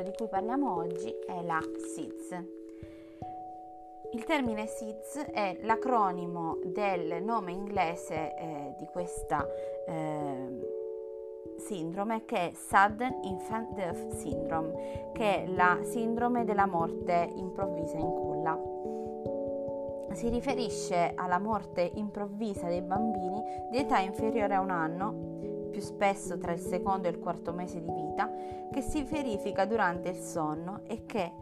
l'argomento di cui parliamo oggi è la SIDS. Il termine SIDS è l'acronimo del nome inglese eh, di questa eh, sindrome che è Sudden Infant Death Syndrome, che è la sindrome della morte improvvisa in culla. Si riferisce alla morte improvvisa dei bambini di età inferiore a un anno, più spesso tra il secondo e il quarto mese di vita, che si verifica durante il sonno e che,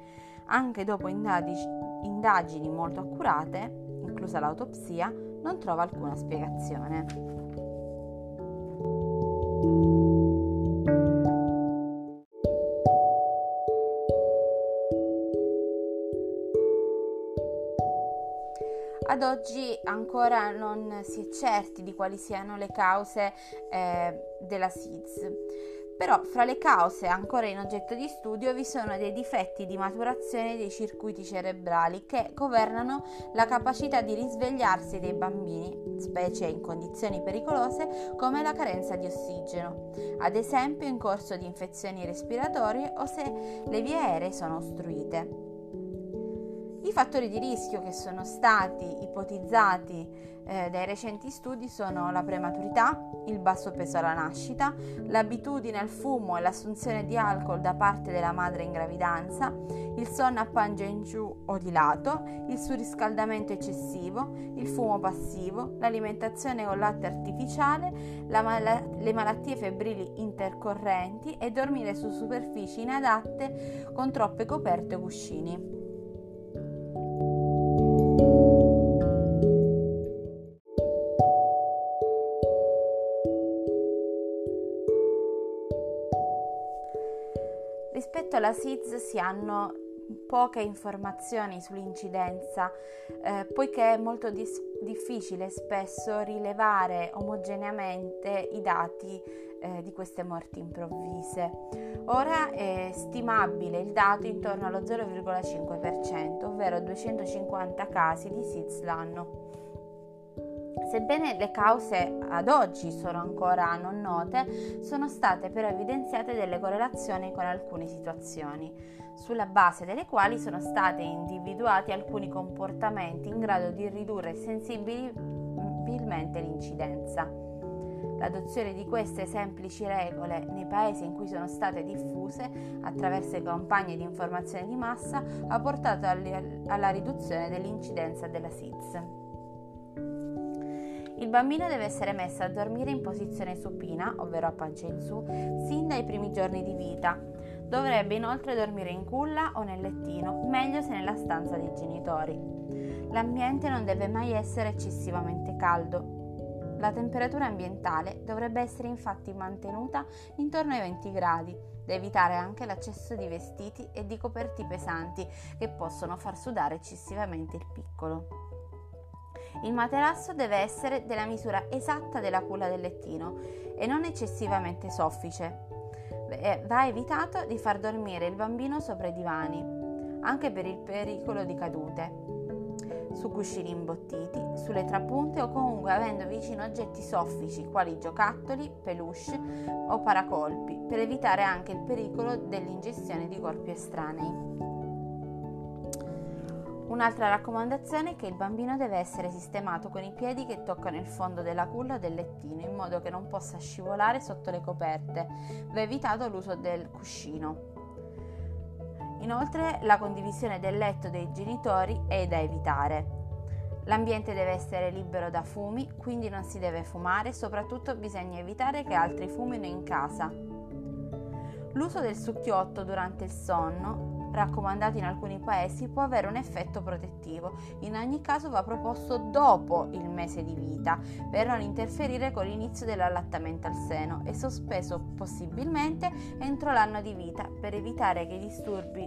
anche dopo indagini molto accurate, inclusa l'autopsia, non trova alcuna spiegazione. Ad oggi ancora non si è certi di quali siano le cause eh, della SIDS, però fra le cause ancora in oggetto di studio vi sono dei difetti di maturazione dei circuiti cerebrali che governano la capacità di risvegliarsi dei bambini, specie in condizioni pericolose come la carenza di ossigeno, ad esempio in corso di infezioni respiratorie o se le vie aeree sono ostruite. I fattori di rischio che sono stati ipotizzati eh, dai recenti studi sono la prematurità, il basso peso alla nascita, l'abitudine al fumo e l'assunzione di alcol da parte della madre in gravidanza, il sonno a pancia in giù o di lato, il surriscaldamento eccessivo, il fumo passivo, l'alimentazione con latte artificiale, mal- le malattie febbrili intercorrenti e dormire su superfici inadatte con troppe coperte o cuscini. Rispetto alla SIDS si hanno poche informazioni sull'incidenza, eh, poiché è molto dis- difficile spesso rilevare omogeneamente i dati eh, di queste morti improvvise. Ora è stimabile il dato intorno allo 0,5%, ovvero 250 casi di SIDS l'anno. Sebbene le cause ad oggi sono ancora non note, sono state però evidenziate delle correlazioni con alcune situazioni, sulla base delle quali sono stati individuati alcuni comportamenti in grado di ridurre sensibilmente l'incidenza. L'adozione di queste semplici regole nei paesi in cui sono state diffuse attraverso campagne di informazione di massa ha portato alla riduzione dell'incidenza della SIDS. Il bambino deve essere messo a dormire in posizione supina, ovvero a pancia in su, sin dai primi giorni di vita. Dovrebbe inoltre dormire in culla o nel lettino, meglio se nella stanza dei genitori. L'ambiente non deve mai essere eccessivamente caldo. La temperatura ambientale dovrebbe essere infatti mantenuta intorno ai 20 gradi, da evitare anche l'accesso di vestiti e di coperti pesanti che possono far sudare eccessivamente il piccolo. Il materasso deve essere della misura esatta della culla del lettino e non eccessivamente soffice. Va evitato di far dormire il bambino sopra i divani, anche per il pericolo di cadute, su cuscini imbottiti, sulle trapunte o comunque avendo vicino oggetti soffici quali giocattoli, peluche o paracolpi, per evitare anche il pericolo dell'ingestione di corpi estranei. Un'altra raccomandazione è che il bambino deve essere sistemato con i piedi che toccano il fondo della culla o del lettino in modo che non possa scivolare sotto le coperte. Va evitato l'uso del cuscino. Inoltre la condivisione del letto dei genitori è da evitare. L'ambiente deve essere libero da fumi, quindi non si deve fumare, soprattutto bisogna evitare che altri fumino in casa. L'uso del succhiotto durante il sonno raccomandato in alcuni paesi, può avere un effetto protettivo. In ogni caso va proposto dopo il mese di vita per non interferire con l'inizio dell'allattamento al seno e sospeso possibilmente entro l'anno di vita per evitare che disturbi,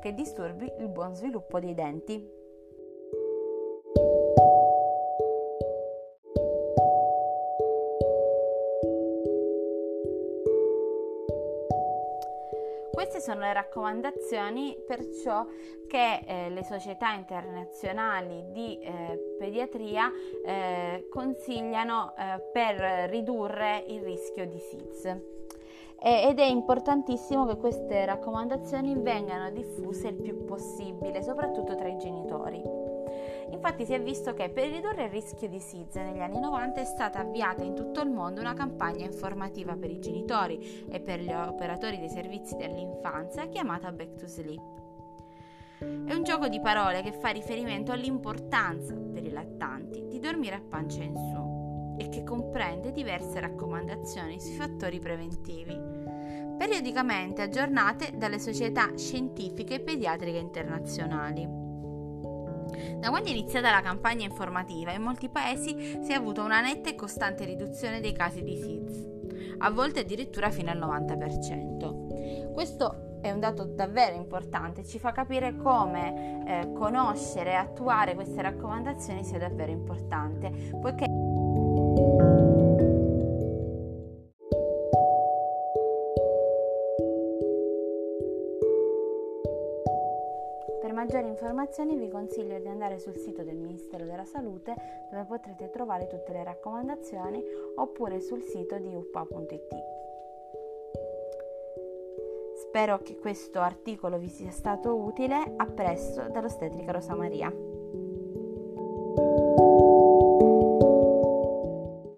che disturbi il buon sviluppo dei denti. Queste sono le raccomandazioni perciò che eh, le società internazionali di eh, pediatria eh, consigliano eh, per ridurre il rischio di SIDS. ed è importantissimo che queste raccomandazioni vengano diffuse il più possibile, soprattutto tra i genitori. Infatti si è visto che per ridurre il rischio di SIDS negli anni 90 è stata avviata in tutto il mondo una campagna informativa per i genitori e per gli operatori dei servizi dell'infanzia chiamata Back to Sleep. È un gioco di parole che fa riferimento all'importanza per i lattanti di dormire a pancia in su e che comprende diverse raccomandazioni sui fattori preventivi, periodicamente aggiornate dalle società scientifiche e pediatriche internazionali. Da quando è iniziata la campagna informativa, in molti paesi si è avuta una netta e costante riduzione dei casi di SIDS, a volte addirittura fino al 90%. Questo è un dato davvero importante, ci fa capire come eh, conoscere e attuare queste raccomandazioni sia davvero importante, poiché maggiori informazioni vi consiglio di andare sul sito del Ministero della Salute dove potrete trovare tutte le raccomandazioni oppure sul sito di uppa.it. Spero che questo articolo vi sia stato utile. A presto dall'ostetrica Rosa Maria.